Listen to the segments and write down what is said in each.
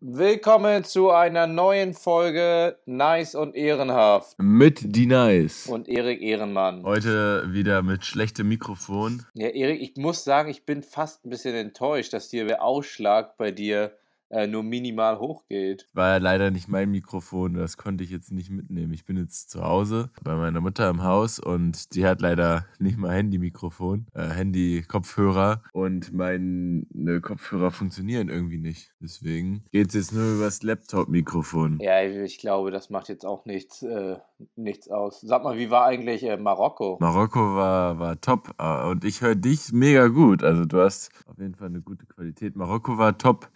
Willkommen zu einer neuen Folge Nice und Ehrenhaft. Mit die Nice. Und Erik Ehrenmann. Heute wieder mit schlechtem Mikrofon. Ja, Erik, ich muss sagen, ich bin fast ein bisschen enttäuscht, dass dir der Ausschlag bei dir äh, nur minimal hochgeht. War ja leider nicht mein Mikrofon, das konnte ich jetzt nicht mitnehmen. Ich bin jetzt zu Hause bei meiner Mutter im Haus und die hat leider nicht mal Handy-Mikrofon, äh, Handy-Kopfhörer und meine Kopfhörer funktionieren irgendwie nicht. Deswegen geht es jetzt nur über das Laptop-Mikrofon. Ja, ich glaube, das macht jetzt auch nichts, äh, nichts aus. Sag mal, wie war eigentlich äh, Marokko? Marokko war, war top äh, und ich höre dich mega gut. Also du hast auf jeden Fall eine gute Qualität. Marokko war top.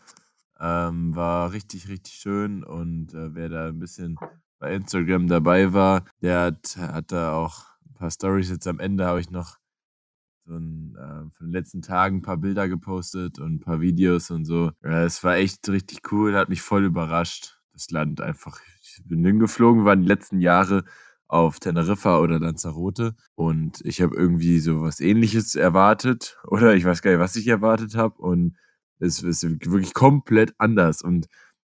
Ähm, war richtig, richtig schön und äh, wer da ein bisschen bei Instagram dabei war, der hat, hat da auch ein paar Stories. Jetzt am Ende habe ich noch so ein, äh, von den letzten Tagen ein paar Bilder gepostet und ein paar Videos und so. Ja, es war echt richtig cool, hat mich voll überrascht. Das Land einfach. Ich bin hingeflogen, waren die letzten Jahre auf Teneriffa oder Lanzarote und ich habe irgendwie so was ähnliches erwartet oder ich weiß gar nicht, was ich erwartet habe und es ist wirklich komplett anders. Und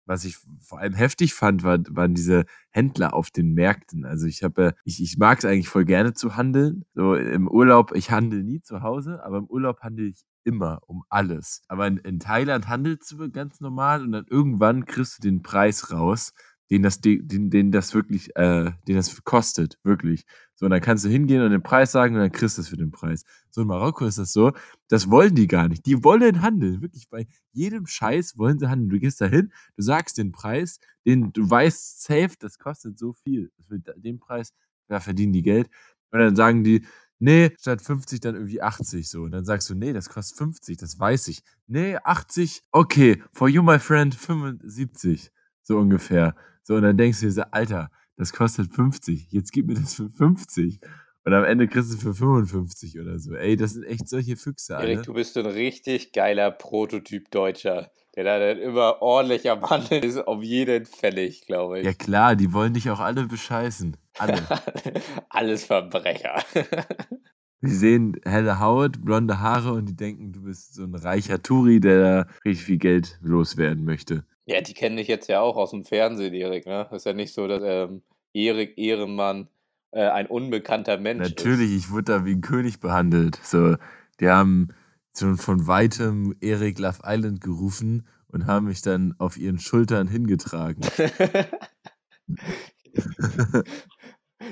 was ich vor allem heftig fand, war, waren diese Händler auf den Märkten. Also ich habe, ich, ich mag es eigentlich voll gerne zu handeln. So im Urlaub, ich handle nie zu Hause, aber im Urlaub handle ich immer um alles. Aber in, in Thailand handelst du ganz normal und dann irgendwann kriegst du den Preis raus, den das, den, den das wirklich, äh, den das kostet, wirklich. So, und dann kannst du hingehen und den Preis sagen und dann kriegst du es für den Preis. So in Marokko ist das so, das wollen die gar nicht. Die wollen handeln, wirklich. Bei jedem Scheiß wollen sie handeln. Du gehst da hin, du sagst den Preis, den du weißt, safe, das kostet so viel. Für den Preis, da verdienen die Geld. Und dann sagen die, nee, statt 50 dann irgendwie 80 so. Und dann sagst du, nee, das kostet 50, das weiß ich. Nee, 80, okay, for you, my friend, 75, so ungefähr. So, und dann denkst du dir so, Alter, das kostet 50, jetzt gib mir das für 50. Und am Ende kriegst du für 55 oder so. Ey, das sind echt solche Füchse. Erik, alle. du bist ein richtig geiler Prototyp Deutscher, der da dann immer ordentlich am Handeln ist, auf jeden fällig, glaube ich. Ja klar, die wollen dich auch alle bescheißen. Alle. Alles Verbrecher. Die sehen helle Haut, blonde Haare und die denken, du bist so ein reicher Turi, der da richtig viel Geld loswerden möchte. Ja, die kennen dich jetzt ja auch aus dem Fernsehen, Erik, ne? Ist ja nicht so, dass ähm, Erik Ehrenmann äh, ein unbekannter Mensch Natürlich, ist. ich wurde da wie ein König behandelt. So, die haben schon von weitem Erik Love Island gerufen und haben mich dann auf ihren Schultern hingetragen.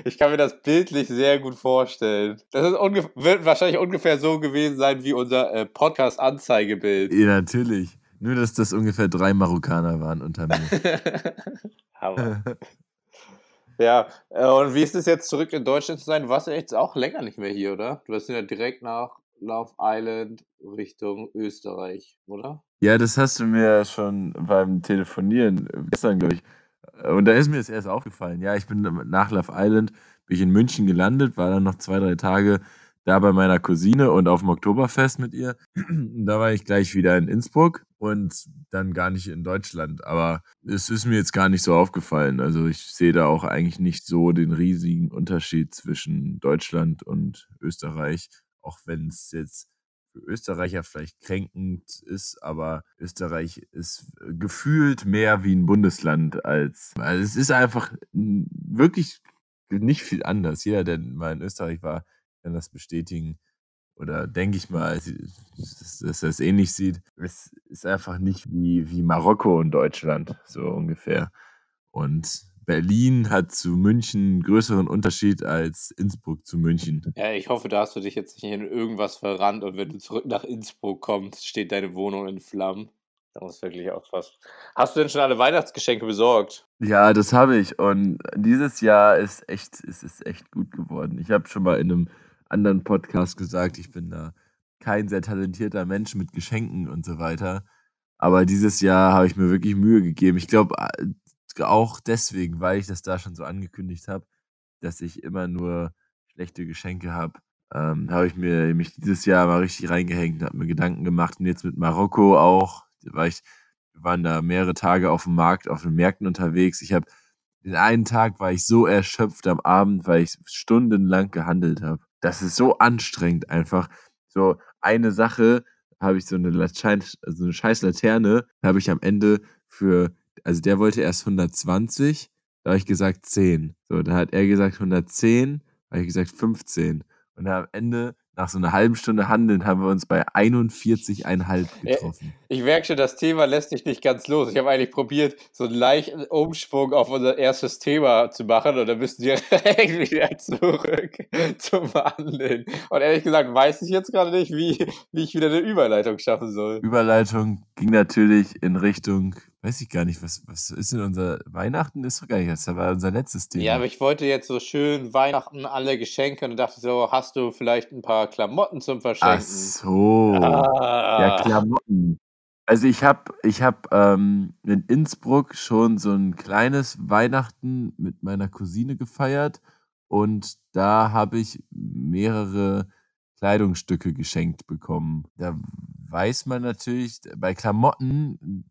ich kann mir das bildlich sehr gut vorstellen. Das wird wahrscheinlich ungefähr so gewesen sein wie unser äh, Podcast-Anzeigebild. Ja, natürlich. Nur, dass das ungefähr drei Marokkaner waren unter mir. Hammer. ja, äh, und wie ist es jetzt zurück in Deutschland zu sein? Du warst ja jetzt auch länger nicht mehr hier, oder? Du warst ja direkt nach Love Island Richtung Österreich, oder? Ja, das hast du mir schon beim Telefonieren gestern, glaube ich. Und da ist mir das erst aufgefallen. Ja, ich bin nach Love Island, bin ich in München gelandet, war dann noch zwei, drei Tage da bei meiner Cousine und auf dem Oktoberfest mit ihr. da war ich gleich wieder in Innsbruck und dann gar nicht in Deutschland. Aber es ist mir jetzt gar nicht so aufgefallen. Also ich sehe da auch eigentlich nicht so den riesigen Unterschied zwischen Deutschland und Österreich, auch wenn es jetzt für Österreicher vielleicht kränkend ist, aber Österreich ist gefühlt mehr wie ein Bundesland als. Also es ist einfach wirklich nicht viel anders. Jeder, der mal in Österreich war, kann das bestätigen. Oder denke ich mal, dass er es ähnlich sieht. Es ist einfach nicht wie, wie Marokko und Deutschland, so ungefähr. Und Berlin hat zu München einen größeren Unterschied als Innsbruck zu München. Ja, ich hoffe, da hast du dich jetzt nicht in irgendwas verrannt und wenn du zurück nach Innsbruck kommst, steht deine Wohnung in Flammen. Da muss wirklich aufpassen. Hast du denn schon alle Weihnachtsgeschenke besorgt? Ja, das habe ich. Und dieses Jahr ist echt, ist, ist echt gut geworden. Ich habe schon mal in einem anderen Podcast gesagt, ich bin da kein sehr talentierter Mensch mit Geschenken und so weiter. Aber dieses Jahr habe ich mir wirklich Mühe gegeben. Ich glaube auch deswegen, weil ich das da schon so angekündigt habe, dass ich immer nur schlechte Geschenke habe, ähm, habe ich mir mich dieses Jahr mal richtig reingehängt, habe mir Gedanken gemacht und jetzt mit Marokko auch, weil ich, wir waren da mehrere Tage auf dem Markt, auf den Märkten unterwegs. Ich habe den einen Tag war ich so erschöpft am Abend, weil ich stundenlang gehandelt habe das ist so anstrengend einfach. So eine Sache habe ich so eine, Latein, so eine scheiß Laterne, habe ich am Ende für, also der wollte erst 120, da habe ich gesagt 10. So, da hat er gesagt 110, da habe ich gesagt 15. Und am Ende nach so einer halben Stunde Handeln haben wir uns bei 41,5 getroffen. Ich merke schon, das Thema lässt dich nicht ganz los. Ich habe eigentlich probiert, so einen leichten Umschwung auf unser erstes Thema zu machen und dann müssen wir direkt wieder zurück zum Handeln. Und ehrlich gesagt weiß ich jetzt gerade nicht, wie, wie ich wieder eine Überleitung schaffen soll. Überleitung ging natürlich in Richtung Weiß ich gar nicht, was, was ist denn unser Weihnachten? Ist doch gar nicht, das war unser letztes Thema. Ja, aber ich wollte jetzt so schön Weihnachten alle Geschenke und dachte so, hast du vielleicht ein paar Klamotten zum Verschenken? Ach so. Ah. Ja, Klamotten. Also ich habe ich hab, ähm, in Innsbruck schon so ein kleines Weihnachten mit meiner Cousine gefeiert und da habe ich mehrere Kleidungsstücke geschenkt bekommen. Da weiß man natürlich, bei Klamotten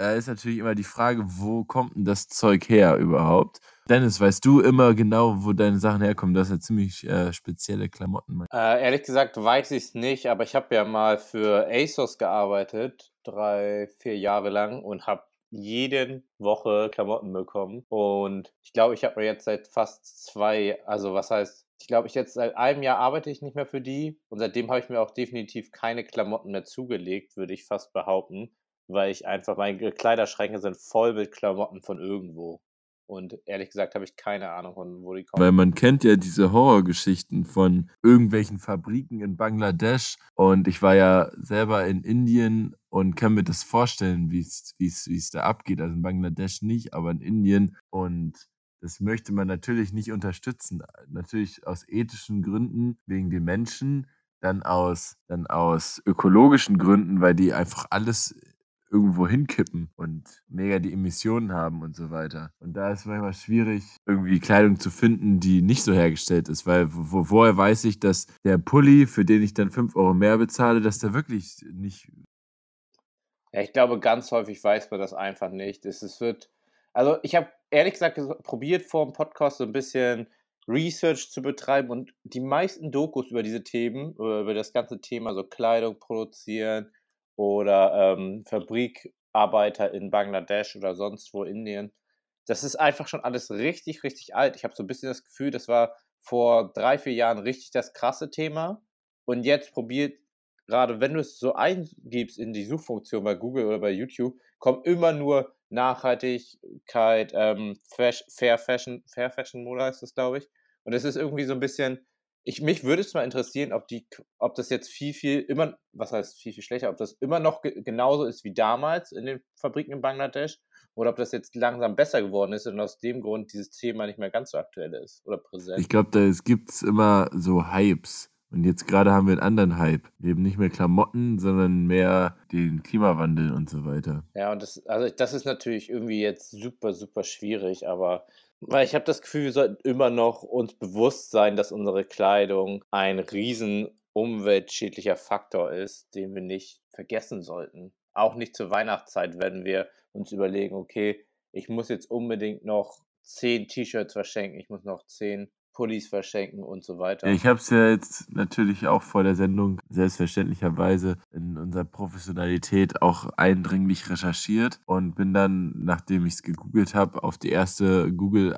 äh, ist natürlich immer die Frage, wo kommt denn das Zeug her überhaupt? Dennis, weißt du immer genau, wo deine Sachen herkommen? Das sind ja ziemlich äh, spezielle Klamotten. Äh, ehrlich gesagt weiß ich es nicht, aber ich habe ja mal für ASOS gearbeitet, drei, vier Jahre lang und habe jede Woche Klamotten bekommen. Und ich glaube, ich habe mir jetzt seit fast zwei, also was heißt, ich glaube, ich jetzt seit einem Jahr arbeite ich nicht mehr für die und seitdem habe ich mir auch definitiv keine Klamotten mehr zugelegt, würde ich fast behaupten weil ich einfach, meine Kleiderschränke sind voll mit Klamotten von irgendwo. Und ehrlich gesagt habe ich keine Ahnung, von wo die kommen. Weil man kennt ja diese Horrorgeschichten von irgendwelchen Fabriken in Bangladesch. Und ich war ja selber in Indien und kann mir das vorstellen, wie es da abgeht. Also in Bangladesch nicht, aber in Indien. Und das möchte man natürlich nicht unterstützen. Natürlich aus ethischen Gründen, wegen den Menschen, dann aus, dann aus ökologischen Gründen, weil die einfach alles irgendwo hinkippen und mega die Emissionen haben und so weiter. Und da ist manchmal schwierig, irgendwie Kleidung zu finden, die nicht so hergestellt ist, weil wo, woher weiß ich, dass der Pulli, für den ich dann 5 Euro mehr bezahle, dass der wirklich nicht. Ja, ich glaube, ganz häufig weiß man das einfach nicht. Es, es wird, also ich habe ehrlich gesagt probiert vor dem Podcast so ein bisschen Research zu betreiben und die meisten Dokus über diese Themen, über das ganze Thema, so Kleidung produzieren, oder ähm, Fabrikarbeiter in Bangladesch oder sonst wo Indien. Das ist einfach schon alles richtig, richtig alt. Ich habe so ein bisschen das Gefühl, das war vor drei, vier Jahren richtig das krasse Thema. Und jetzt probiert, gerade wenn du es so eingibst in die Suchfunktion bei Google oder bei YouTube, kommt immer nur Nachhaltigkeit, ähm, Fair Fashion, Fair Fashion Mode heißt das, glaube ich. Und es ist irgendwie so ein bisschen, ich, mich würde es mal interessieren, ob, die, ob das jetzt viel, viel, immer, was heißt viel, viel schlechter, ob das immer noch ge genauso ist wie damals in den Fabriken in Bangladesch oder ob das jetzt langsam besser geworden ist und aus dem Grund dieses Thema nicht mehr ganz so aktuell ist oder präsent. Ich glaube, da gibt es immer so Hypes. Und jetzt gerade haben wir einen anderen Hype. Eben nicht mehr Klamotten, sondern mehr den Klimawandel und so weiter. Ja, und das, also das ist natürlich irgendwie jetzt super, super schwierig, aber weil ich habe das Gefühl, wir sollten immer noch uns bewusst sein, dass unsere Kleidung ein riesen umweltschädlicher Faktor ist, den wir nicht vergessen sollten. Auch nicht zur Weihnachtszeit, wenn wir uns überlegen, okay, ich muss jetzt unbedingt noch zehn T-Shirts verschenken, ich muss noch zehn Pullis verschenken und so weiter. Ich habe es ja jetzt natürlich auch vor der Sendung selbstverständlicherweise in unserer Professionalität auch eindringlich recherchiert und bin dann, nachdem ich es gegoogelt habe, auf die erste Google,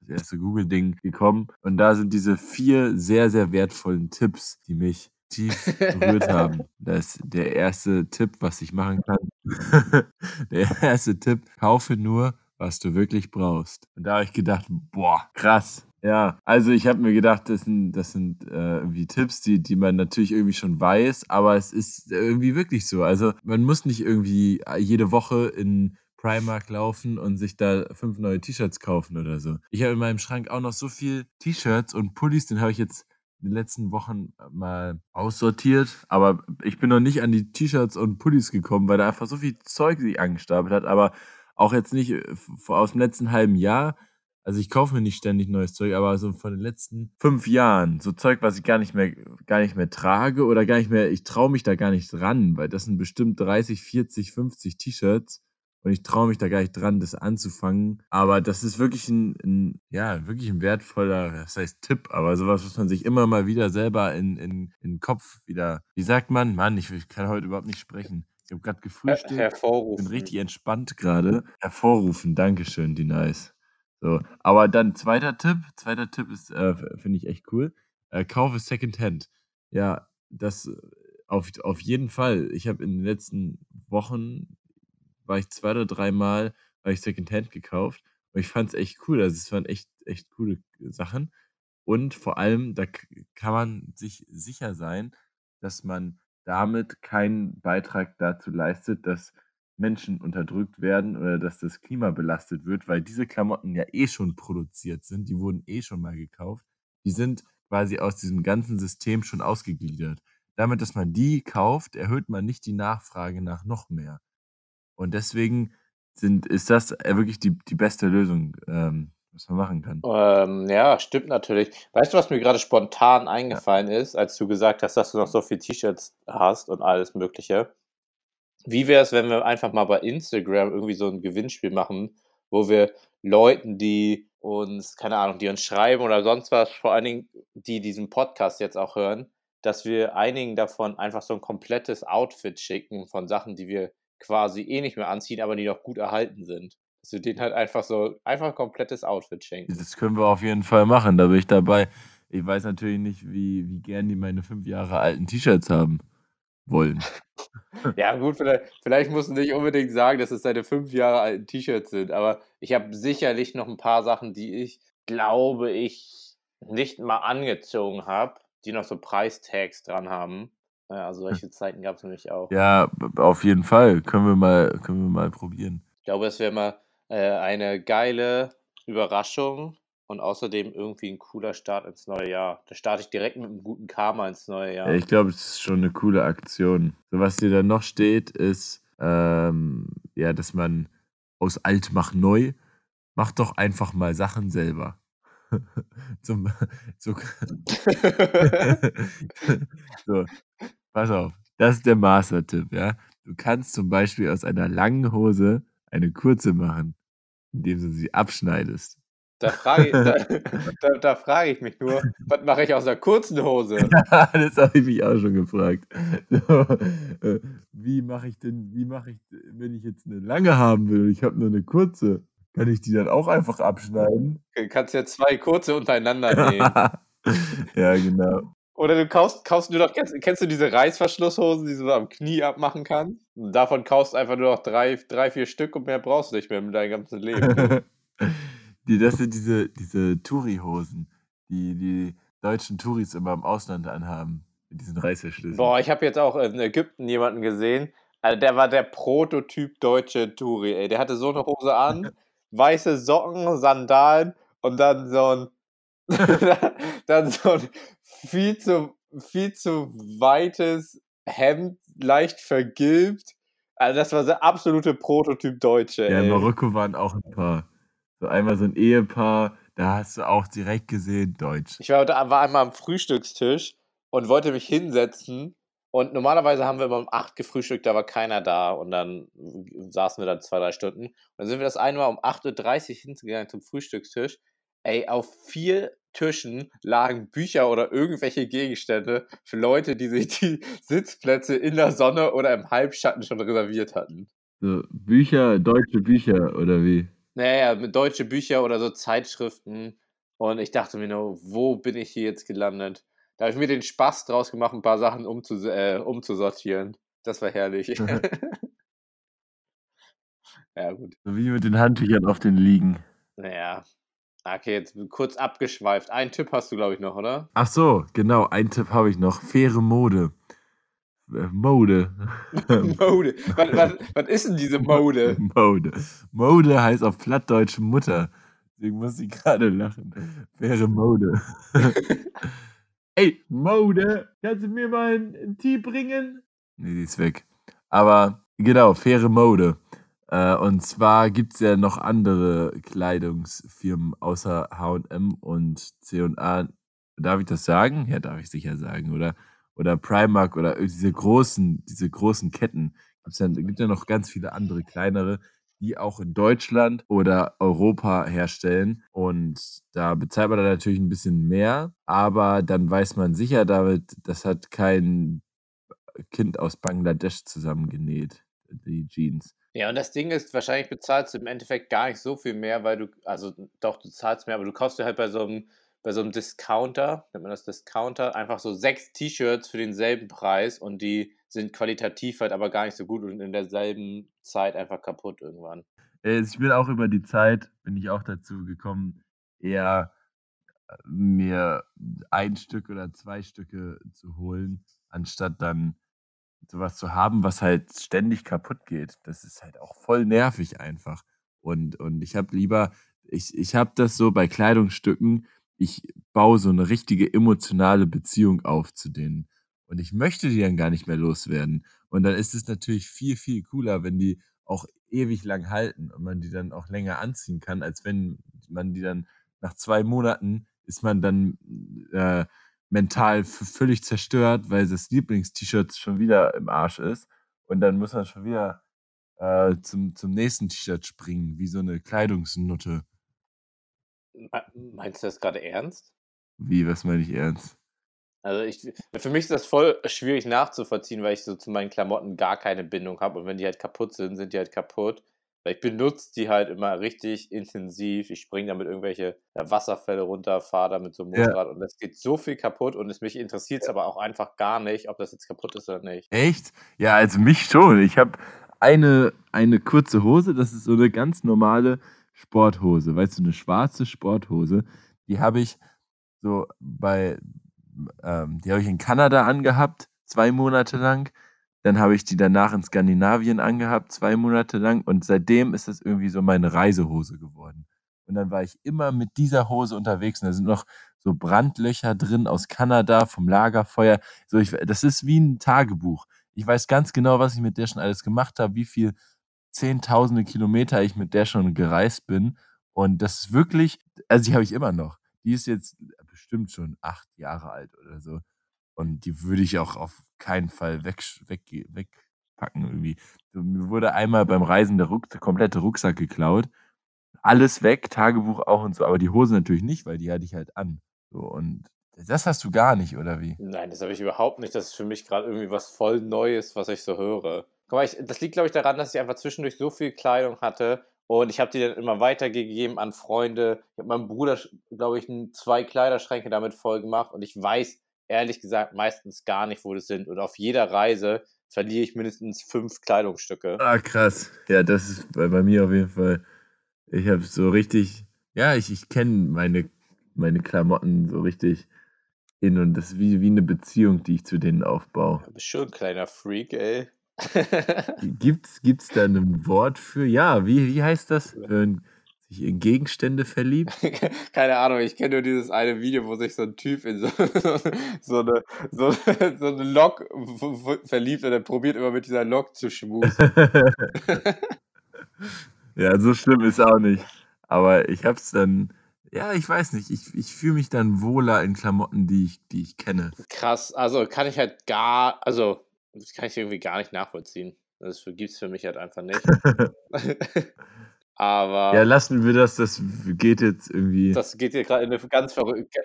das erste Google-Ding gekommen. Und da sind diese vier sehr, sehr wertvollen Tipps, die mich tief berührt haben. Das ist der erste Tipp, was ich machen kann. der erste Tipp, kaufe nur, was du wirklich brauchst. Und da habe ich gedacht, boah, krass. Ja, also ich habe mir gedacht, das sind, das sind äh, irgendwie Tipps, die, die man natürlich irgendwie schon weiß, aber es ist irgendwie wirklich so. Also man muss nicht irgendwie äh, jede Woche in Primark laufen und sich da fünf neue T-Shirts kaufen oder so. Ich habe in meinem Schrank auch noch so viel T-Shirts und Pullis, den habe ich jetzt in den letzten Wochen mal aussortiert, aber ich bin noch nicht an die T-Shirts und Pullis gekommen, weil da einfach so viel Zeug sich angestapelt hat, aber auch jetzt nicht äh, aus dem letzten halben Jahr also ich kaufe mir nicht ständig neues Zeug, aber so von den letzten fünf Jahren, so Zeug, was ich gar nicht mehr, gar nicht mehr trage oder gar nicht mehr, ich traue mich da gar nicht dran, weil das sind bestimmt 30, 40, 50 T-Shirts und ich traue mich da gar nicht dran, das anzufangen. Aber das ist wirklich ein, ein, ja, wirklich ein wertvoller, das heißt Tipp, aber sowas, was man sich immer mal wieder selber in, in, in den Kopf wieder, wie sagt man? Mann, ich, ich kann heute überhaupt nicht sprechen habe gerade gefrühstückt, bin hervorrufen. richtig entspannt gerade. Hervorrufen, Dankeschön, die nice. So, aber dann zweiter Tipp, zweiter Tipp ist, äh, finde ich echt cool. Äh, kaufe Secondhand. Ja, das äh, auf, auf jeden Fall. Ich habe in den letzten Wochen war ich zwei oder dreimal, habe ich Secondhand gekauft und ich fand es echt cool. Also es waren echt, echt coole Sachen. Und vor allem, da kann man sich sicher sein, dass man damit keinen Beitrag dazu leistet, dass Menschen unterdrückt werden oder dass das Klima belastet wird, weil diese Klamotten ja eh schon produziert sind, die wurden eh schon mal gekauft. Die sind quasi aus diesem ganzen System schon ausgegliedert. Damit, dass man die kauft, erhöht man nicht die Nachfrage nach noch mehr. Und deswegen sind, ist das äh, wirklich die, die beste Lösung, ähm, was man machen kann. Ähm, ja, stimmt natürlich. Weißt du, was mir gerade spontan eingefallen ja. ist, als du gesagt hast, dass du noch so viele T-Shirts hast und alles Mögliche? Wie wäre es, wenn wir einfach mal bei Instagram irgendwie so ein Gewinnspiel machen, wo wir Leuten, die uns, keine Ahnung, die uns schreiben oder sonst was, vor allen Dingen, die diesen Podcast jetzt auch hören, dass wir einigen davon einfach so ein komplettes Outfit schicken von Sachen, die wir quasi eh nicht mehr anziehen, aber die noch gut erhalten sind. Dass wir denen halt einfach so, einfach ein komplettes Outfit schenken. Das können wir auf jeden Fall machen, da bin ich dabei. Ich weiß natürlich nicht, wie, wie gern die meine fünf Jahre alten T-Shirts haben wollen. ja, gut, vielleicht, vielleicht musst du nicht unbedingt sagen, dass es deine fünf Jahre alten T-Shirts sind, aber ich habe sicherlich noch ein paar Sachen, die ich, glaube ich, nicht mal angezogen habe, die noch so Preistags dran haben. Ja, also solche Zeiten gab es nämlich auch. Ja, auf jeden Fall. Können wir mal, können wir mal probieren. Ich glaube, es wäre mal äh, eine geile Überraschung und außerdem irgendwie ein cooler Start ins neue Jahr. Da starte ich direkt mit einem guten Karma ins neue Jahr. Ja, ich glaube, es ist schon eine coole Aktion. Was dir dann noch steht, ist, ähm, ja, dass man aus alt macht neu. Mach doch einfach mal Sachen selber. Zum, so, so, pass auf, das ist der Master-Tipp, ja. Du kannst zum Beispiel aus einer langen Hose eine kurze machen, indem du sie abschneidest. Da frage ich, da, da, da frage ich mich nur, was mache ich aus einer kurzen Hose? Ja, das habe ich mich auch schon gefragt. So, äh, wie mache ich denn, wie mache ich, wenn ich jetzt eine lange haben will, ich habe nur eine kurze, kann ich die dann auch einfach abschneiden? Du kannst ja zwei kurze untereinander nehmen. ja, genau. Oder du kaufst, kaufst nur noch, kennst, kennst du diese Reißverschlusshosen, die du so am Knie abmachen kannst? Und davon kaufst du einfach nur noch drei, drei, vier Stück und mehr brauchst du nicht mehr mit deinem ganzen Leben. Die, das sind diese, diese Touri-Hosen, die die deutschen Touris immer im Ausland anhaben. Mit diesen Reißverschlüssen. Boah, ich habe jetzt auch in Ägypten jemanden gesehen. Also der war der Prototyp deutsche Touri, ey. Der hatte so eine Hose an, weiße Socken, Sandalen und dann so ein, dann so ein viel zu, viel zu weites Hemd, leicht vergilbt. Also das war der absolute Prototyp Deutsche. Ja, in Marokko waren auch ein paar. So einmal so ein Ehepaar, da hast du auch direkt gesehen, Deutsch. Ich war, war einmal am Frühstückstisch und wollte mich hinsetzen. Und normalerweise haben wir immer um 8 gefrühstückt, da war keiner da. Und dann saßen wir da zwei, drei Stunden. Und dann sind wir das einmal um 8.30 Uhr hingegangen zum Frühstückstisch. Ey, auf vier Tischen lagen Bücher oder irgendwelche Gegenstände für Leute, die sich die Sitzplätze in der Sonne oder im Halbschatten schon reserviert hatten. So, Bücher, deutsche Bücher oder wie? Naja, mit deutsche Bücher oder so Zeitschriften. Und ich dachte mir nur, wo bin ich hier jetzt gelandet? Da habe ich mir den Spaß draus gemacht, ein paar Sachen umzus äh, umzusortieren. Das war herrlich. ja, gut. So wie mit den Handtüchern auf den Liegen. Naja. Okay, jetzt kurz abgeschweift. Ein Tipp hast du, glaube ich, noch, oder? Ach so, genau. Ein Tipp habe ich noch. Faire Mode. Mode. Mode. Was, was, was ist denn diese Mode? Mode. Mode heißt auf Plattdeutsch Mutter. Deswegen muss ich gerade lachen. Faire Mode. Ey, Mode, kannst du mir mal einen Tee bringen? Nee, die ist weg. Aber genau, faire Mode. Äh, und zwar gibt es ja noch andere Kleidungsfirmen außer HM und CA. Darf ich das sagen? Ja, darf ich sicher sagen, oder? Oder Primark oder diese großen, diese großen Ketten. Es gibt ja noch ganz viele andere kleinere, die auch in Deutschland oder Europa herstellen. Und da bezahlt man dann natürlich ein bisschen mehr, aber dann weiß man sicher damit, das hat keinen Kind aus Bangladesch zusammengenäht, die Jeans. Ja, und das Ding ist, wahrscheinlich bezahlst du im Endeffekt gar nicht so viel mehr, weil du, also doch, du zahlst mehr, aber du kaufst dir halt bei so einem, bei so einem Discounter, nennt man das Discounter, einfach so sechs T-Shirts für denselben Preis und die sind qualitativ halt aber gar nicht so gut und in derselben Zeit einfach kaputt irgendwann. Äh, ich bin auch über die Zeit, bin ich auch dazu gekommen, eher äh, mir ein Stück oder zwei Stücke zu holen, anstatt dann sowas zu haben, was halt ständig kaputt geht. Das ist halt auch voll nervig einfach. Und, und ich habe lieber, ich, ich habe das so bei Kleidungsstücken, ich baue so eine richtige emotionale Beziehung auf zu denen. Und ich möchte die dann gar nicht mehr loswerden. Und dann ist es natürlich viel, viel cooler, wenn die auch ewig lang halten und man die dann auch länger anziehen kann, als wenn man die dann nach zwei Monaten ist man dann äh, mental völlig zerstört, weil das Lieblings-T-Shirt schon wieder im Arsch ist. Und dann muss man schon wieder äh, zum, zum nächsten T-Shirt springen, wie so eine Kleidungsnutte. Meinst du das gerade ernst? Wie, was meine ich ernst? Also ich, für mich ist das voll schwierig nachzuvollziehen, weil ich so zu meinen Klamotten gar keine Bindung habe und wenn die halt kaputt sind, sind die halt kaputt. Weil ich benutze die halt immer richtig intensiv. Ich springe damit irgendwelche Wasserfälle runter, fahre da mit so einem Motorrad ja. und das geht so viel kaputt und es mich interessiert es aber auch einfach gar nicht, ob das jetzt kaputt ist oder nicht. Echt? Ja, also mich schon. Ich habe eine, eine kurze Hose, das ist so eine ganz normale Sporthose, weißt du, eine schwarze Sporthose. Die habe ich so bei, ähm, die habe ich in Kanada angehabt, zwei Monate lang. Dann habe ich die danach in Skandinavien angehabt, zwei Monate lang. Und seitdem ist das irgendwie so meine Reisehose geworden. Und dann war ich immer mit dieser Hose unterwegs. Und da sind noch so Brandlöcher drin aus Kanada vom Lagerfeuer. So, ich, das ist wie ein Tagebuch. Ich weiß ganz genau, was ich mit der schon alles gemacht habe, wie viel zehntausende Kilometer ich mit der schon gereist bin. Und das ist wirklich, also die habe ich immer noch. Die ist jetzt bestimmt schon acht Jahre alt oder so. Und die würde ich auch auf keinen Fall weg, weg, wegpacken irgendwie. Mir wurde einmal beim Reisen der, Ruck, der komplette Rucksack geklaut. Alles weg, Tagebuch auch und so, aber die Hose natürlich nicht, weil die hatte ich halt an. So, und das hast du gar nicht, oder wie? Nein, das habe ich überhaupt nicht. Das ist für mich gerade irgendwie was voll Neues, was ich so höre. Guck mal, ich, das liegt, glaube ich, daran, dass ich einfach zwischendurch so viel Kleidung hatte und ich habe die dann immer weitergegeben an Freunde. Ich habe meinem Bruder, glaube ich, zwei Kleiderschränke damit voll gemacht und ich weiß, ehrlich gesagt meistens gar nicht, wo das sind. Und auf jeder Reise verliere ich mindestens fünf Kleidungsstücke. Ah, krass. Ja, das ist bei, bei mir auf jeden Fall. Ich habe so richtig, ja, ich, ich kenne meine, meine Klamotten so richtig in und das ist wie, wie eine Beziehung, die ich zu denen aufbaue. Du bist schon ein kleiner Freak, ey. gibt's, gibt's da ein Wort für? Ja, wie, wie heißt das? Ein sich in Gegenstände verliebt? Keine Ahnung, ich kenne nur dieses eine Video, wo sich so ein Typ in so, so, eine, so, so eine Lok verliebt und er probiert immer mit dieser Lok zu schmusen. ja, so schlimm ist auch nicht. Aber ich hab's dann, ja, ich weiß nicht, ich, ich fühle mich dann wohler in Klamotten, die ich, die ich kenne. Krass, also kann ich halt gar, also das kann ich irgendwie gar nicht nachvollziehen. Das gibt es für mich halt einfach nicht. Aber. Ja, lassen wir das, das geht jetzt irgendwie. Das geht hier gerade in, in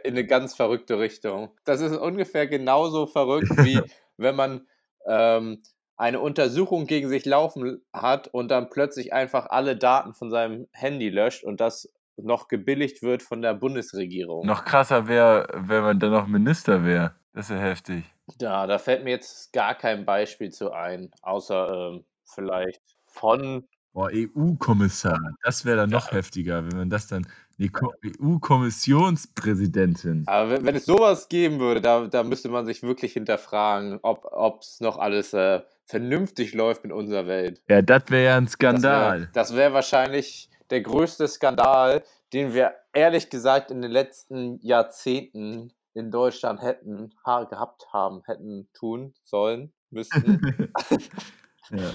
eine ganz verrückte Richtung. Das ist ungefähr genauso verrückt, wie wenn man ähm, eine Untersuchung gegen sich laufen hat und dann plötzlich einfach alle Daten von seinem Handy löscht und das noch gebilligt wird von der Bundesregierung. Noch krasser wäre, wenn man dann noch Minister wäre. Das wäre heftig. Ja, da fällt mir jetzt gar kein Beispiel zu ein, außer ähm, vielleicht von Boah, EU-Kommissar, das wäre dann noch heftiger, wenn man das dann. Die EU-Kommissionspräsidentin. Aber wenn, wenn, es sowas geben würde, da, da müsste man sich wirklich hinterfragen, ob es noch alles äh, vernünftig läuft in unserer Welt. Ja, das wäre ja ein Skandal. Das wäre wär wahrscheinlich der größte Skandal, den wir ehrlich gesagt in den letzten Jahrzehnten in Deutschland hätten gehabt haben, hätten tun sollen, müssten. ja.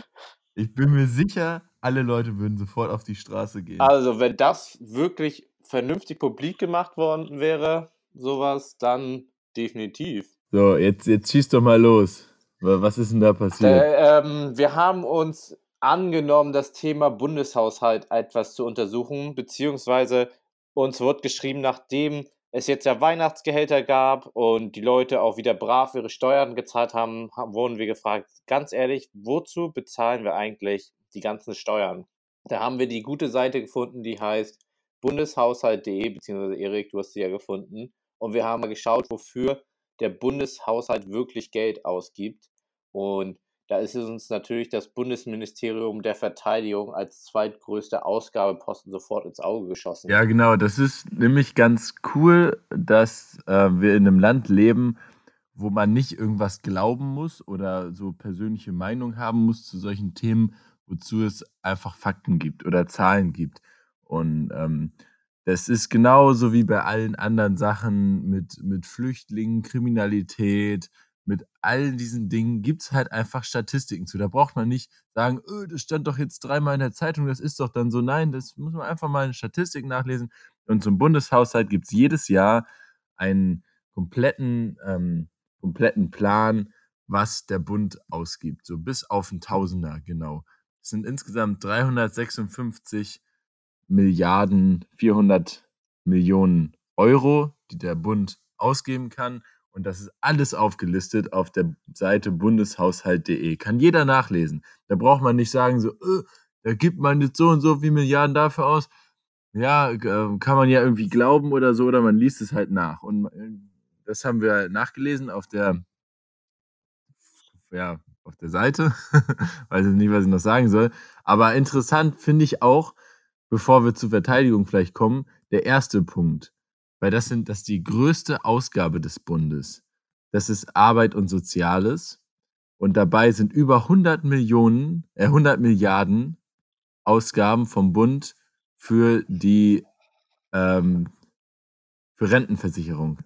Ich bin mir sicher, alle Leute würden sofort auf die Straße gehen. Also, wenn das wirklich vernünftig publik gemacht worden wäre, sowas, dann definitiv. So, jetzt, jetzt schieß doch mal los. Was ist denn da passiert? Äh, ähm, wir haben uns angenommen, das Thema Bundeshaushalt etwas zu untersuchen, beziehungsweise uns wird geschrieben, nachdem es jetzt ja Weihnachtsgehälter gab und die Leute auch wieder brav ihre Steuern gezahlt haben, wurden wir gefragt, ganz ehrlich, wozu bezahlen wir eigentlich die ganzen Steuern? Da haben wir die gute Seite gefunden, die heißt bundeshaushalt.de, beziehungsweise Erik, du hast sie ja gefunden. Und wir haben mal geschaut, wofür der Bundeshaushalt wirklich Geld ausgibt. Und da ist es uns natürlich das Bundesministerium der Verteidigung als zweitgrößter Ausgabeposten sofort ins Auge geschossen. Ja, genau. Das ist nämlich ganz cool, dass äh, wir in einem Land leben, wo man nicht irgendwas glauben muss oder so persönliche Meinung haben muss zu solchen Themen, wozu es einfach Fakten gibt oder Zahlen gibt. Und ähm, das ist genauso wie bei allen anderen Sachen mit, mit Flüchtlingen, Kriminalität, mit all diesen Dingen gibt es halt einfach Statistiken zu. Da braucht man nicht sagen, öh, das stand doch jetzt dreimal in der Zeitung, das ist doch dann so. Nein, das muss man einfach mal in Statistik nachlesen. Und zum Bundeshaushalt gibt es jedes Jahr einen kompletten, ähm, kompletten Plan, was der Bund ausgibt. So bis auf ein Tausender, genau. Es sind insgesamt 356 Milliarden 400 Millionen Euro, die der Bund ausgeben kann. Und das ist alles aufgelistet auf der Seite bundeshaushalt.de. Kann jeder nachlesen. Da braucht man nicht sagen, so, äh, da gibt man jetzt so und so viele Milliarden dafür aus. Ja, äh, kann man ja irgendwie glauben oder so, oder man liest es halt nach. Und äh, das haben wir nachgelesen auf der, ja, auf der Seite. Weiß jetzt nicht, was ich noch sagen soll. Aber interessant finde ich auch, bevor wir zur Verteidigung vielleicht kommen, der erste Punkt weil das sind das die größte Ausgabe des Bundes. Das ist Arbeit und Soziales und dabei sind über 100 Millionen, äh 100 Milliarden Ausgaben vom Bund für die ähm, für Rentenversicherung.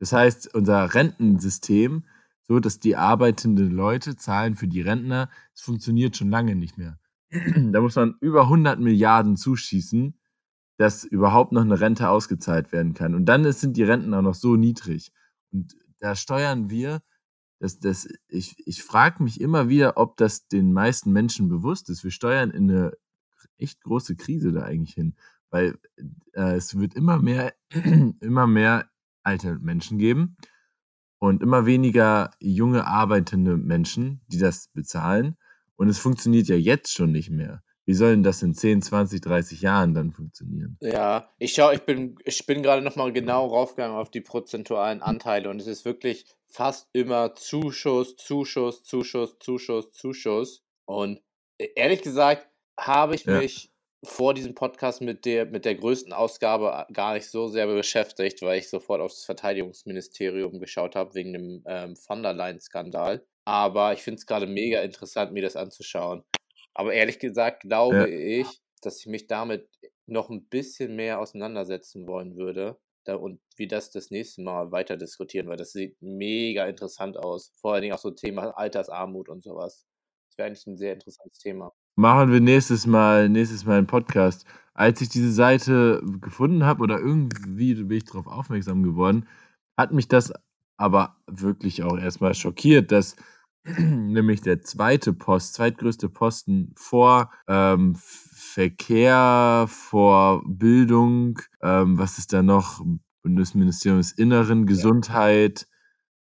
Das heißt, unser Rentensystem, so dass die arbeitenden Leute zahlen für die Rentner, es funktioniert schon lange nicht mehr. da muss man über 100 Milliarden zuschießen, dass überhaupt noch eine Rente ausgezahlt werden kann. Und dann sind die Renten auch noch so niedrig. Und da steuern wir, das, das, ich, ich frage mich immer wieder, ob das den meisten Menschen bewusst ist. Wir steuern in eine echt große Krise da eigentlich hin, weil äh, es wird immer mehr, immer mehr alte Menschen geben und immer weniger junge arbeitende Menschen, die das bezahlen. Und es funktioniert ja jetzt schon nicht mehr. Wie soll denn das in 10, 20, 30 Jahren dann funktionieren? Ja, ich schau, ich bin, ich bin gerade nochmal genau raufgegangen auf die prozentualen Anteile und es ist wirklich fast immer Zuschuss, Zuschuss, Zuschuss, Zuschuss, Zuschuss. Und e, ehrlich gesagt habe ich ja. mich vor diesem Podcast mit der, mit der größten Ausgabe gar nicht so sehr beschäftigt, weil ich sofort aufs Verteidigungsministerium geschaut habe, wegen dem ähm, Van der Leyen-Skandal. Aber ich finde es gerade mega interessant, mir das anzuschauen. Aber ehrlich gesagt glaube ja. ich, dass ich mich damit noch ein bisschen mehr auseinandersetzen wollen würde da, und wie das das nächste Mal weiter diskutieren, weil das sieht mega interessant aus. Vor allen Dingen auch so Thema Altersarmut und sowas. Das wäre eigentlich ein sehr interessantes Thema. Machen wir nächstes Mal, nächstes Mal einen Podcast. Als ich diese Seite gefunden habe oder irgendwie bin ich darauf aufmerksam geworden, hat mich das aber wirklich auch erstmal schockiert, dass nämlich der zweite Post, zweitgrößte Posten vor ähm, Verkehr, vor Bildung, ähm, was ist da noch? Bundesministerium des Inneren, Gesundheit,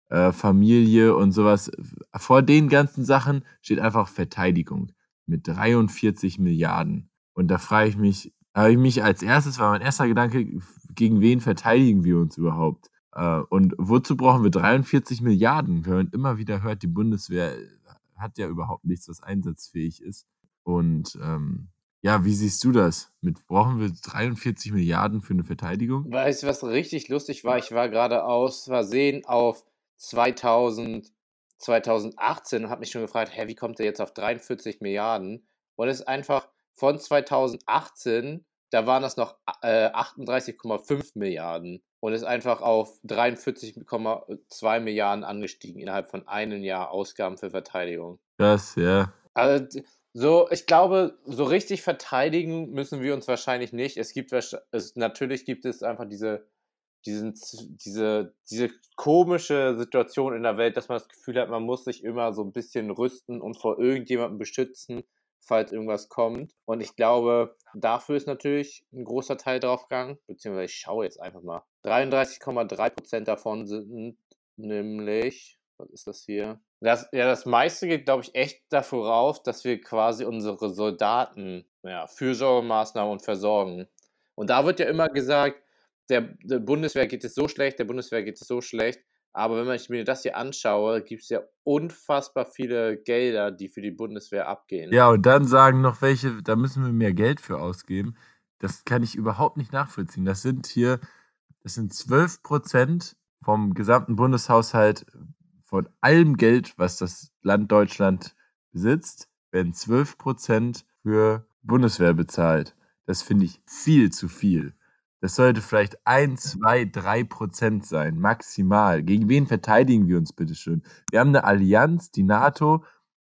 äh, Familie und sowas. Vor den ganzen Sachen steht einfach Verteidigung mit 43 Milliarden. Und da frage ich mich, habe ich mich als erstes, war mein erster Gedanke, gegen wen verteidigen wir uns überhaupt? Äh, und wozu brauchen wir 43 Milliarden? Wenn man immer wieder hört, die Bundeswehr hat ja überhaupt nichts, was einsatzfähig ist. Und ähm, ja, wie siehst du das? Mit brauchen wir 43 Milliarden für eine Verteidigung? Weißt du, was richtig lustig war? Ich war gerade aus Versehen auf 2000, 2018 und habe mich schon gefragt, hä, wie kommt der jetzt auf 43 Milliarden? Und es ist einfach von 2018, da waren das noch äh, 38,5 Milliarden und ist einfach auf 43,2 Milliarden angestiegen innerhalb von einem Jahr Ausgaben für Verteidigung. Das, ja. Also, so, ich glaube, so richtig verteidigen müssen wir uns wahrscheinlich nicht. Es gibt es, natürlich gibt es einfach diese, diesen, diese, diese komische Situation in der Welt, dass man das Gefühl hat, man muss sich immer so ein bisschen rüsten und vor irgendjemandem beschützen, falls irgendwas kommt. Und ich glaube, dafür ist natürlich ein großer Teil draufgegangen, beziehungsweise ich schaue jetzt einfach mal. 33,3% davon sind nämlich, was ist das hier? Das, ja, das meiste geht, glaube ich, echt dafür rauf, dass wir quasi unsere Soldaten ja, Fürsorgemaßnahmen und versorgen. Und da wird ja immer gesagt, der, der Bundeswehr geht es so schlecht, der Bundeswehr geht es so schlecht. Aber wenn ich mir das hier anschaue, gibt es ja unfassbar viele Gelder, die für die Bundeswehr abgehen. Ja, und dann sagen noch welche, da müssen wir mehr Geld für ausgeben. Das kann ich überhaupt nicht nachvollziehen. Das sind hier, das sind 12 Prozent vom gesamten Bundeshaushalt von allem Geld, was das Land Deutschland besitzt, werden 12 Prozent für Bundeswehr bezahlt. Das finde ich viel zu viel. Das sollte vielleicht 1, 2, 3 Prozent sein, maximal. Gegen wen verteidigen wir uns bitte schön? Wir haben eine Allianz, die NATO,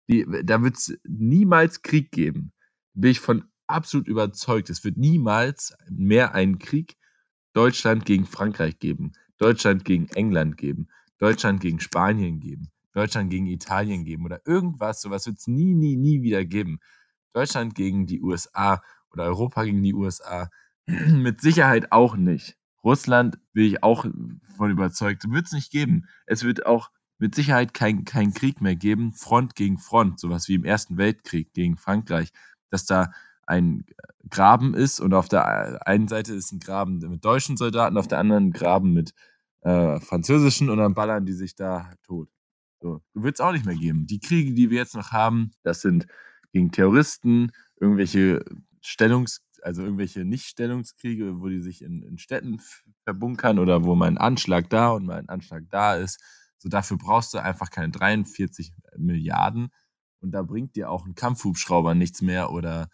die, da wird es niemals Krieg geben. Bin ich von absolut überzeugt. Es wird niemals mehr einen Krieg Deutschland gegen Frankreich geben, Deutschland gegen England geben, Deutschland gegen Spanien geben, Deutschland gegen Italien geben oder irgendwas. Sowas wird es nie, nie, nie wieder geben. Deutschland gegen die USA oder Europa gegen die USA Mit Sicherheit auch nicht. Russland bin ich auch von überzeugt, wird es nicht geben. Es wird auch mit Sicherheit kein, kein Krieg mehr geben, Front gegen Front, sowas wie im Ersten Weltkrieg gegen Frankreich, dass da ein Graben ist und auf der einen Seite ist ein Graben mit deutschen Soldaten, auf der anderen ein Graben mit äh, französischen und dann ballern die sich da tot. So, wird es auch nicht mehr geben. Die Kriege, die wir jetzt noch haben, das sind gegen Terroristen, irgendwelche Stellungs also irgendwelche Nichtstellungskriege, wo die sich in, in Städten verbunkern oder wo mal ein Anschlag da und mal ein Anschlag da ist. So dafür brauchst du einfach keine 43 Milliarden und da bringt dir auch ein Kampfhubschrauber nichts mehr oder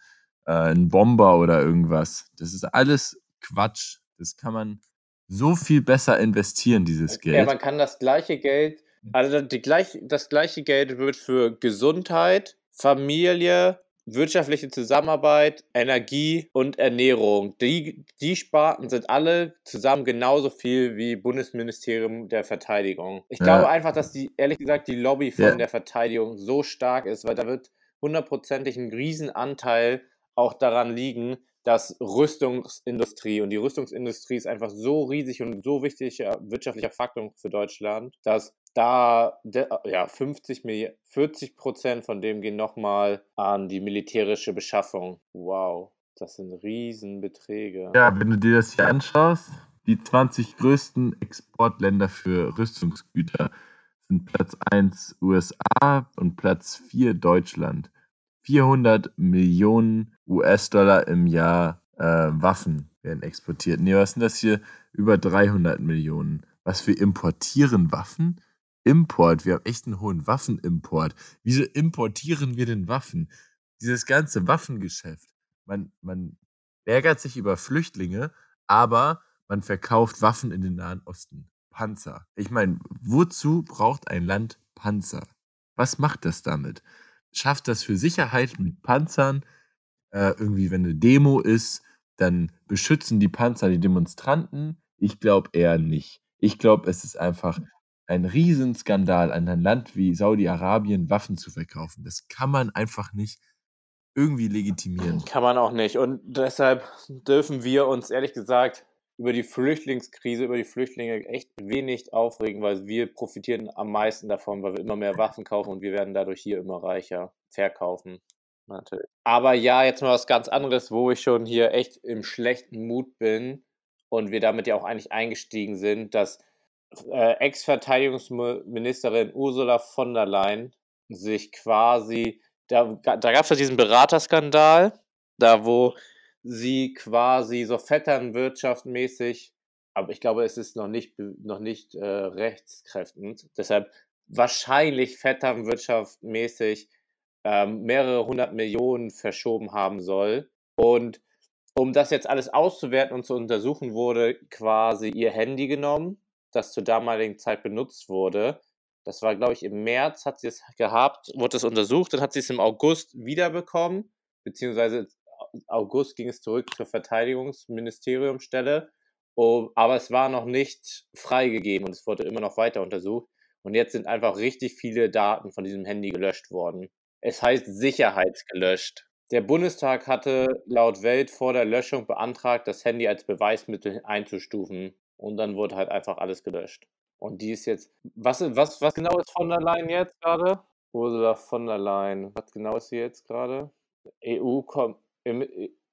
äh, ein Bomber oder irgendwas. Das ist alles Quatsch. Das kann man so viel besser investieren, dieses Geld. Ja, man kann das gleiche Geld, also die gleich, das gleiche Geld wird für Gesundheit, Familie, wirtschaftliche Zusammenarbeit, Energie und Ernährung. Die, die Sparten sind alle zusammen genauso viel wie Bundesministerium der Verteidigung. Ich ja. glaube einfach, dass die, ehrlich gesagt, die Lobby von ja. der Verteidigung so stark ist, weil da wird hundertprozentig ein Riesenanteil auch daran liegen, dass Rüstungsindustrie und die Rüstungsindustrie ist einfach so riesig und so wichtiger wirtschaftlicher Faktor für Deutschland, dass da ja 50 40 Prozent von dem gehen nochmal an die militärische Beschaffung. Wow, das sind Riesenbeträge. Ja, wenn du dir das hier anschaust, die 20 größten Exportländer für Rüstungsgüter sind Platz 1 USA und Platz 4 Deutschland. 400 Millionen US-Dollar im Jahr äh, Waffen werden exportiert. Nee, was sind das hier? Über 300 Millionen. Was wir importieren Waffen? Import. Wir haben echt einen hohen Waffenimport. Wieso importieren wir denn Waffen? Dieses ganze Waffengeschäft. Man, man ärgert sich über Flüchtlinge, aber man verkauft Waffen in den Nahen Osten. Panzer. Ich meine, wozu braucht ein Land Panzer? Was macht das damit? schafft das für Sicherheit mit Panzern. Äh, irgendwie, wenn eine Demo ist, dann beschützen die Panzer die Demonstranten. Ich glaube eher nicht. Ich glaube, es ist einfach ein Riesenskandal, an ein Land wie Saudi-Arabien Waffen zu verkaufen. Das kann man einfach nicht irgendwie legitimieren. Kann man auch nicht. Und deshalb dürfen wir uns ehrlich gesagt über die Flüchtlingskrise, über die Flüchtlinge echt wenig aufregen, weil wir profitieren am meisten davon, weil wir immer mehr Waffen kaufen und wir werden dadurch hier immer reicher. Verkaufen. Natürlich. Aber ja, jetzt mal was ganz anderes, wo ich schon hier echt im schlechten Mut bin und wir damit ja auch eigentlich eingestiegen sind, dass Ex-Verteidigungsministerin Ursula von der Leyen sich quasi, da, da gab es ja diesen Beraterskandal, da wo sie quasi so vetternwirtschaftmäßig, aber ich glaube, es ist noch nicht, noch nicht äh, rechtskräftend, deshalb wahrscheinlich vetternwirtschaftmäßig ähm, mehrere hundert Millionen verschoben haben soll. Und um das jetzt alles auszuwerten und zu untersuchen, wurde quasi ihr Handy genommen, das zur damaligen Zeit benutzt wurde. Das war, glaube ich, im März hat sie es gehabt, wurde es untersucht, dann hat sie es im August wiederbekommen, beziehungsweise August ging es zurück zur Verteidigungsministeriumstelle, aber es war noch nicht freigegeben und es wurde immer noch weiter untersucht. Und jetzt sind einfach richtig viele Daten von diesem Handy gelöscht worden. Es heißt sicherheitsgelöscht. Der Bundestag hatte laut Welt vor der Löschung beantragt, das Handy als Beweismittel einzustufen. Und dann wurde halt einfach alles gelöscht. Und die ist jetzt. Was, was, was genau ist von der Leyen jetzt gerade? Ursula von der Leyen. Was genau ist sie jetzt gerade?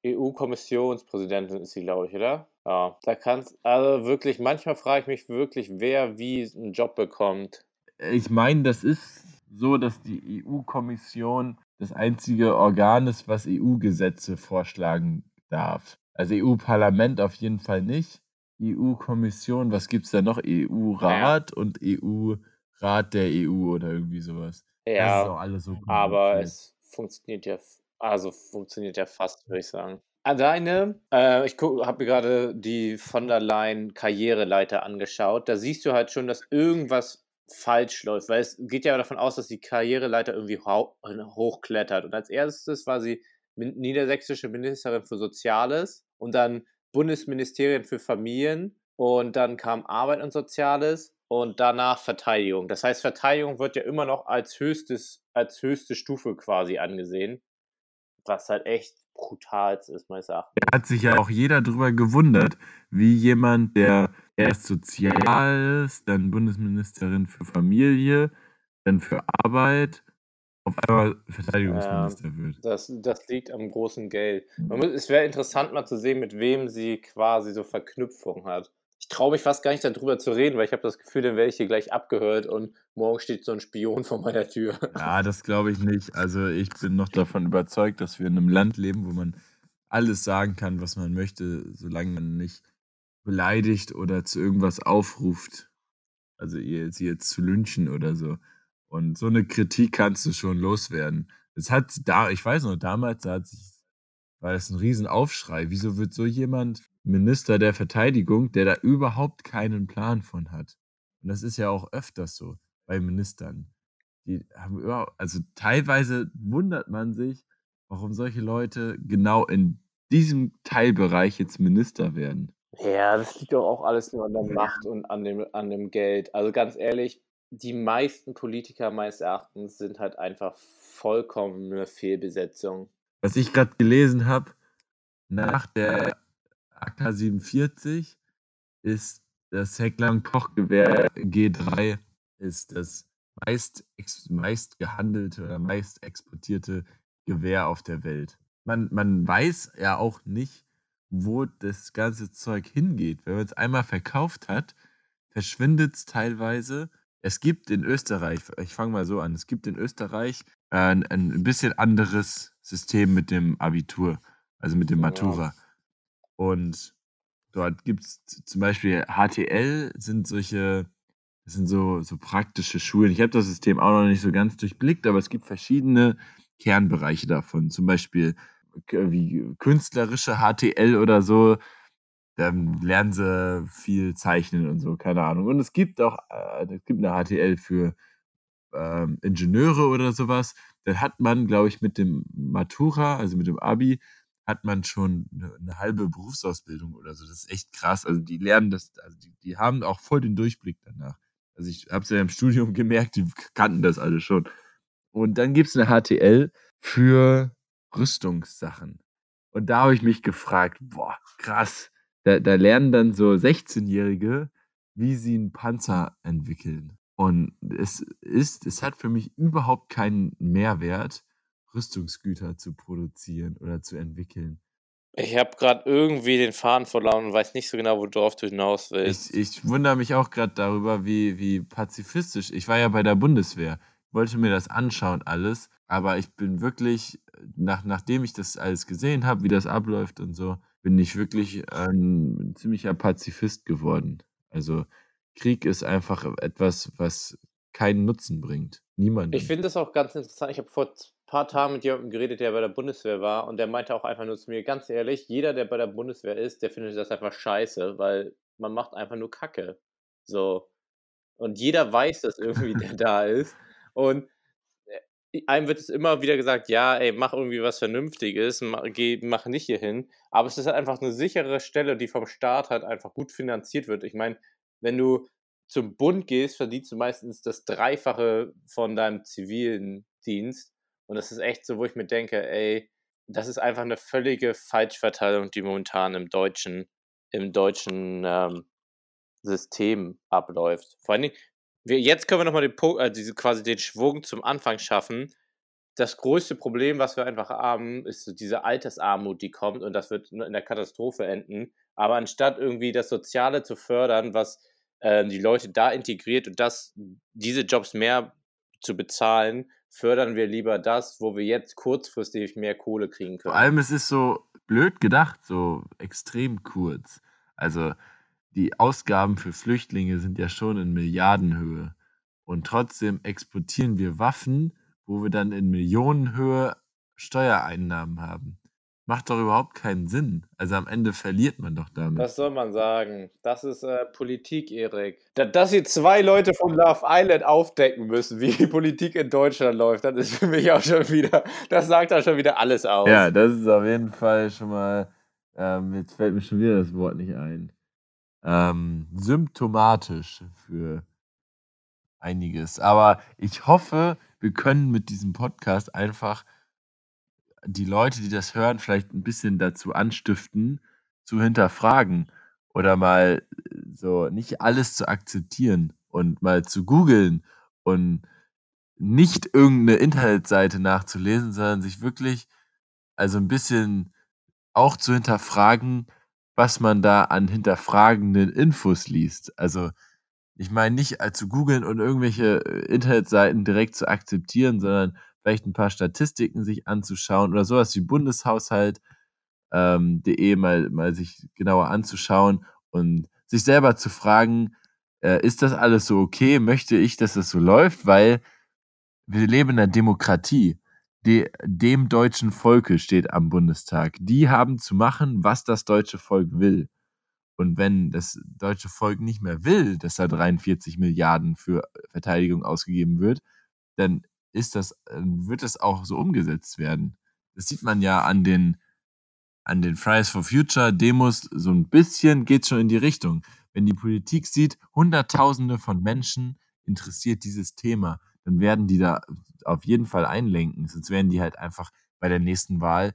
EU-Kommissionspräsidentin ist sie, glaube ich, oder? Ja, da kannst also wirklich, manchmal frage ich mich wirklich, wer wie einen Job bekommt. Ich meine, das ist so, dass die EU-Kommission das einzige Organ ist, was EU-Gesetze vorschlagen darf. Also EU-Parlament auf jeden Fall nicht. EU-Kommission, was gibt es da noch? EU-Rat ja. und EU-Rat der EU oder irgendwie sowas. Ja, das ist auch alles so aber es funktioniert ja, also funktioniert ja fast, würde ich sagen. Alleine, äh, ich habe mir gerade die von der Leyen Karriereleiter angeschaut. Da siehst du halt schon, dass irgendwas falsch läuft, weil es geht ja davon aus, dass die Karriereleiter irgendwie hochklettert. Und als erstes war sie niedersächsische Ministerin für Soziales und dann Bundesministerien für Familien und dann kam Arbeit und Soziales und danach Verteidigung. Das heißt, Verteidigung wird ja immer noch als höchstes, als höchste Stufe quasi angesehen, was halt echt brutal ist, meines Erachtens. Da hat sich ja auch jeder drüber gewundert, wie jemand, der erst Soziales, dann Bundesministerin für Familie, dann für Arbeit, auf einmal Verteidigungsminister ja, wird. Das, das liegt am großen Geld. Muss, es wäre interessant mal zu sehen, mit wem sie quasi so Verknüpfung hat. Ich traue mich fast gar nicht darüber zu reden, weil ich habe das Gefühl, dann werde ich hier gleich abgehört und morgen steht so ein Spion vor meiner Tür. Ja, das glaube ich nicht. Also ich bin noch davon überzeugt, dass wir in einem Land leben, wo man alles sagen kann, was man möchte, solange man nicht beleidigt oder zu irgendwas aufruft. Also ihr sie jetzt zu lynchen oder so. Und so eine Kritik kannst du schon loswerden. Es hat da, ich weiß noch, damals da hat sich, war das ein Riesenaufschrei. Wieso wird so jemand Minister der Verteidigung, der da überhaupt keinen Plan von hat? Und das ist ja auch öfters so bei Ministern. Die haben überhaupt, also teilweise wundert man sich, warum solche Leute genau in diesem Teilbereich jetzt Minister werden. Ja, das liegt doch auch alles nur an der Macht und an dem, an dem Geld. Also ganz ehrlich, die meisten Politiker meines Erachtens sind halt einfach vollkommene Fehlbesetzung. Was ich gerade gelesen habe, nach der AK 47 ist das Heckler-Koch-Gewehr G3 ist das meist, meist gehandelte oder meist exportierte Gewehr auf der Welt. Man, man weiß ja auch nicht, wo das ganze Zeug hingeht. Wenn man es einmal verkauft hat, verschwindet es teilweise. Es gibt in Österreich, ich fange mal so an, es gibt in Österreich äh, ein, ein bisschen anderes System mit dem Abitur, also mit dem Matura. Und dort gibt es zum Beispiel HTL, sind solche, das sind so, so praktische Schulen. Ich habe das System auch noch nicht so ganz durchblickt, aber es gibt verschiedene Kernbereiche davon. Zum Beispiel wie künstlerische HTL oder so, dann lernen sie viel zeichnen und so, keine Ahnung. Und es gibt auch, äh, es gibt eine HTL für ähm, Ingenieure oder sowas. Dann hat man, glaube ich, mit dem Matura, also mit dem Abi, hat man schon eine, eine, halbe Berufsausbildung oder so. Das ist echt krass. Also die lernen das, also die, die haben auch voll den Durchblick danach. Also ich habe es ja im Studium gemerkt, die kannten das alle schon. Und dann gibt es eine HTL für Rüstungssachen. Und da habe ich mich gefragt, boah, krass. Da, da lernen dann so 16-Jährige, wie sie einen Panzer entwickeln. Und es ist, es hat für mich überhaupt keinen Mehrwert, Rüstungsgüter zu produzieren oder zu entwickeln. Ich habe gerade irgendwie den Faden verloren und weiß nicht so genau, worauf du hinaus willst. Ich, ich wundere mich auch gerade darüber, wie, wie pazifistisch. Ich war ja bei der Bundeswehr, wollte mir das anschauen, alles. Aber ich bin wirklich, nach, nachdem ich das alles gesehen habe, wie das abläuft und so, bin ich wirklich ein ziemlicher Pazifist geworden. Also Krieg ist einfach etwas, was keinen Nutzen bringt. Niemand. Ich finde das auch ganz interessant. Ich habe vor ein paar Tagen mit jemandem geredet, der bei der Bundeswehr war und der meinte auch einfach nur zu mir, ganz ehrlich, jeder, der bei der Bundeswehr ist, der findet das einfach scheiße, weil man macht einfach nur Kacke. So. Und jeder weiß das irgendwie, der da ist. Und einem wird es immer wieder gesagt, ja, ey, mach irgendwie was Vernünftiges, mach, geh, mach nicht hier hin. Aber es ist halt einfach eine sichere Stelle, die vom Staat halt einfach gut finanziert wird. Ich meine, wenn du zum Bund gehst, verdienst du meistens das Dreifache von deinem zivilen Dienst. Und das ist echt so, wo ich mir denke, ey, das ist einfach eine völlige Falschverteilung, die momentan im deutschen, im deutschen ähm, System abläuft. Vor allen Dingen, wir, jetzt können wir nochmal den äh, diese, quasi den Schwung zum Anfang schaffen. Das größte Problem, was wir einfach haben, ist so diese Altersarmut, die kommt und das wird in der Katastrophe enden. Aber anstatt irgendwie das Soziale zu fördern, was äh, die Leute da integriert und das, diese Jobs mehr zu bezahlen, fördern wir lieber das, wo wir jetzt kurzfristig mehr Kohle kriegen können. Vor allem, es ist so blöd gedacht, so extrem kurz. Also die Ausgaben für Flüchtlinge sind ja schon in Milliardenhöhe. Und trotzdem exportieren wir Waffen, wo wir dann in Millionenhöhe Steuereinnahmen haben. Macht doch überhaupt keinen Sinn. Also am Ende verliert man doch damit. Was soll man sagen? Das ist äh, Politik, Erik. Da, dass hier zwei Leute von Love Island aufdecken müssen, wie die Politik in Deutschland läuft, das ist für mich auch schon wieder, das sagt auch schon wieder alles aus. Ja, das ist auf jeden Fall schon mal, ähm, jetzt fällt mir schon wieder das Wort nicht ein, ähm, symptomatisch für einiges. Aber ich hoffe, wir können mit diesem Podcast einfach die Leute, die das hören, vielleicht ein bisschen dazu anstiften, zu hinterfragen oder mal äh, so nicht alles zu akzeptieren und mal zu googeln und nicht irgendeine Internetseite nachzulesen, sondern sich wirklich also ein bisschen auch zu hinterfragen, was man da an hinterfragenden Infos liest. Also ich meine nicht äh, zu googeln und irgendwelche äh, Internetseiten direkt zu akzeptieren, sondern vielleicht ein paar Statistiken sich anzuschauen oder sowas wie Bundeshaushalt.de ähm, mal, mal sich genauer anzuschauen und sich selber zu fragen, äh, ist das alles so okay? Möchte ich, dass das so läuft? Weil wir leben in einer Demokratie. De, dem deutschen Volke steht am Bundestag. Die haben zu machen, was das deutsche Volk will. Und wenn das deutsche Volk nicht mehr will, dass da 43 Milliarden für Verteidigung ausgegeben wird, dann ist das, wird das auch so umgesetzt werden. Das sieht man ja an den, an den Fridays for Future Demos, so ein bisschen geht schon in die Richtung. Wenn die Politik sieht, Hunderttausende von Menschen interessiert dieses Thema, dann werden die da auf jeden Fall einlenken. Sonst werden die halt einfach bei der nächsten Wahl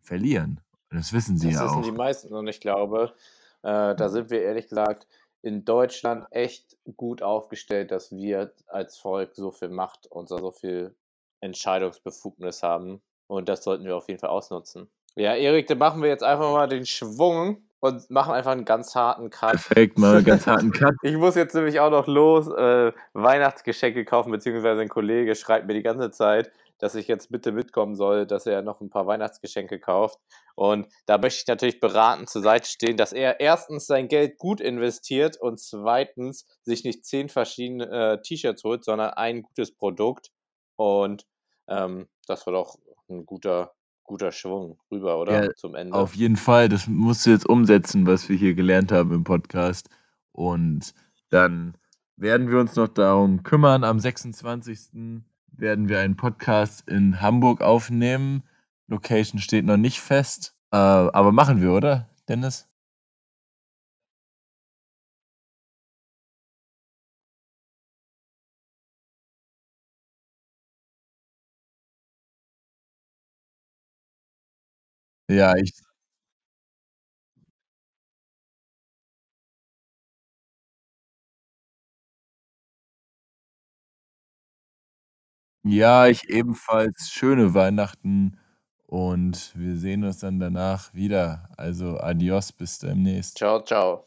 verlieren. Und das wissen sie das ja auch. Das wissen die meisten und ich glaube, äh, da sind wir ehrlich gesagt in Deutschland echt gut aufgestellt, dass wir als Volk so viel Macht und so viel Entscheidungsbefugnis haben. Und das sollten wir auf jeden Fall ausnutzen. Ja, Erik, dann machen wir jetzt einfach mal den Schwung und machen einfach einen ganz harten Cut. Perfekt, mal einen ganz harten Cut. ich muss jetzt nämlich auch noch los äh, Weihnachtsgeschenke kaufen, beziehungsweise ein Kollege schreibt mir die ganze Zeit, dass ich jetzt bitte mitkommen soll, dass er noch ein paar Weihnachtsgeschenke kauft. Und da möchte ich natürlich beraten zur Seite stehen, dass er erstens sein Geld gut investiert und zweitens sich nicht zehn verschiedene äh, T-Shirts holt, sondern ein gutes Produkt. Und ähm, das war doch ein guter, guter Schwung rüber, oder? Ja, Zum Ende. Auf jeden Fall, das musst du jetzt umsetzen, was wir hier gelernt haben im Podcast. Und dann werden wir uns noch darum kümmern am 26 werden wir einen Podcast in Hamburg aufnehmen. Location steht noch nicht fest, äh, aber machen wir, oder, Dennis? Ja, ich Ja, ich ebenfalls. Schöne Weihnachten und wir sehen uns dann danach wieder. Also adios, bis demnächst. Ciao, ciao.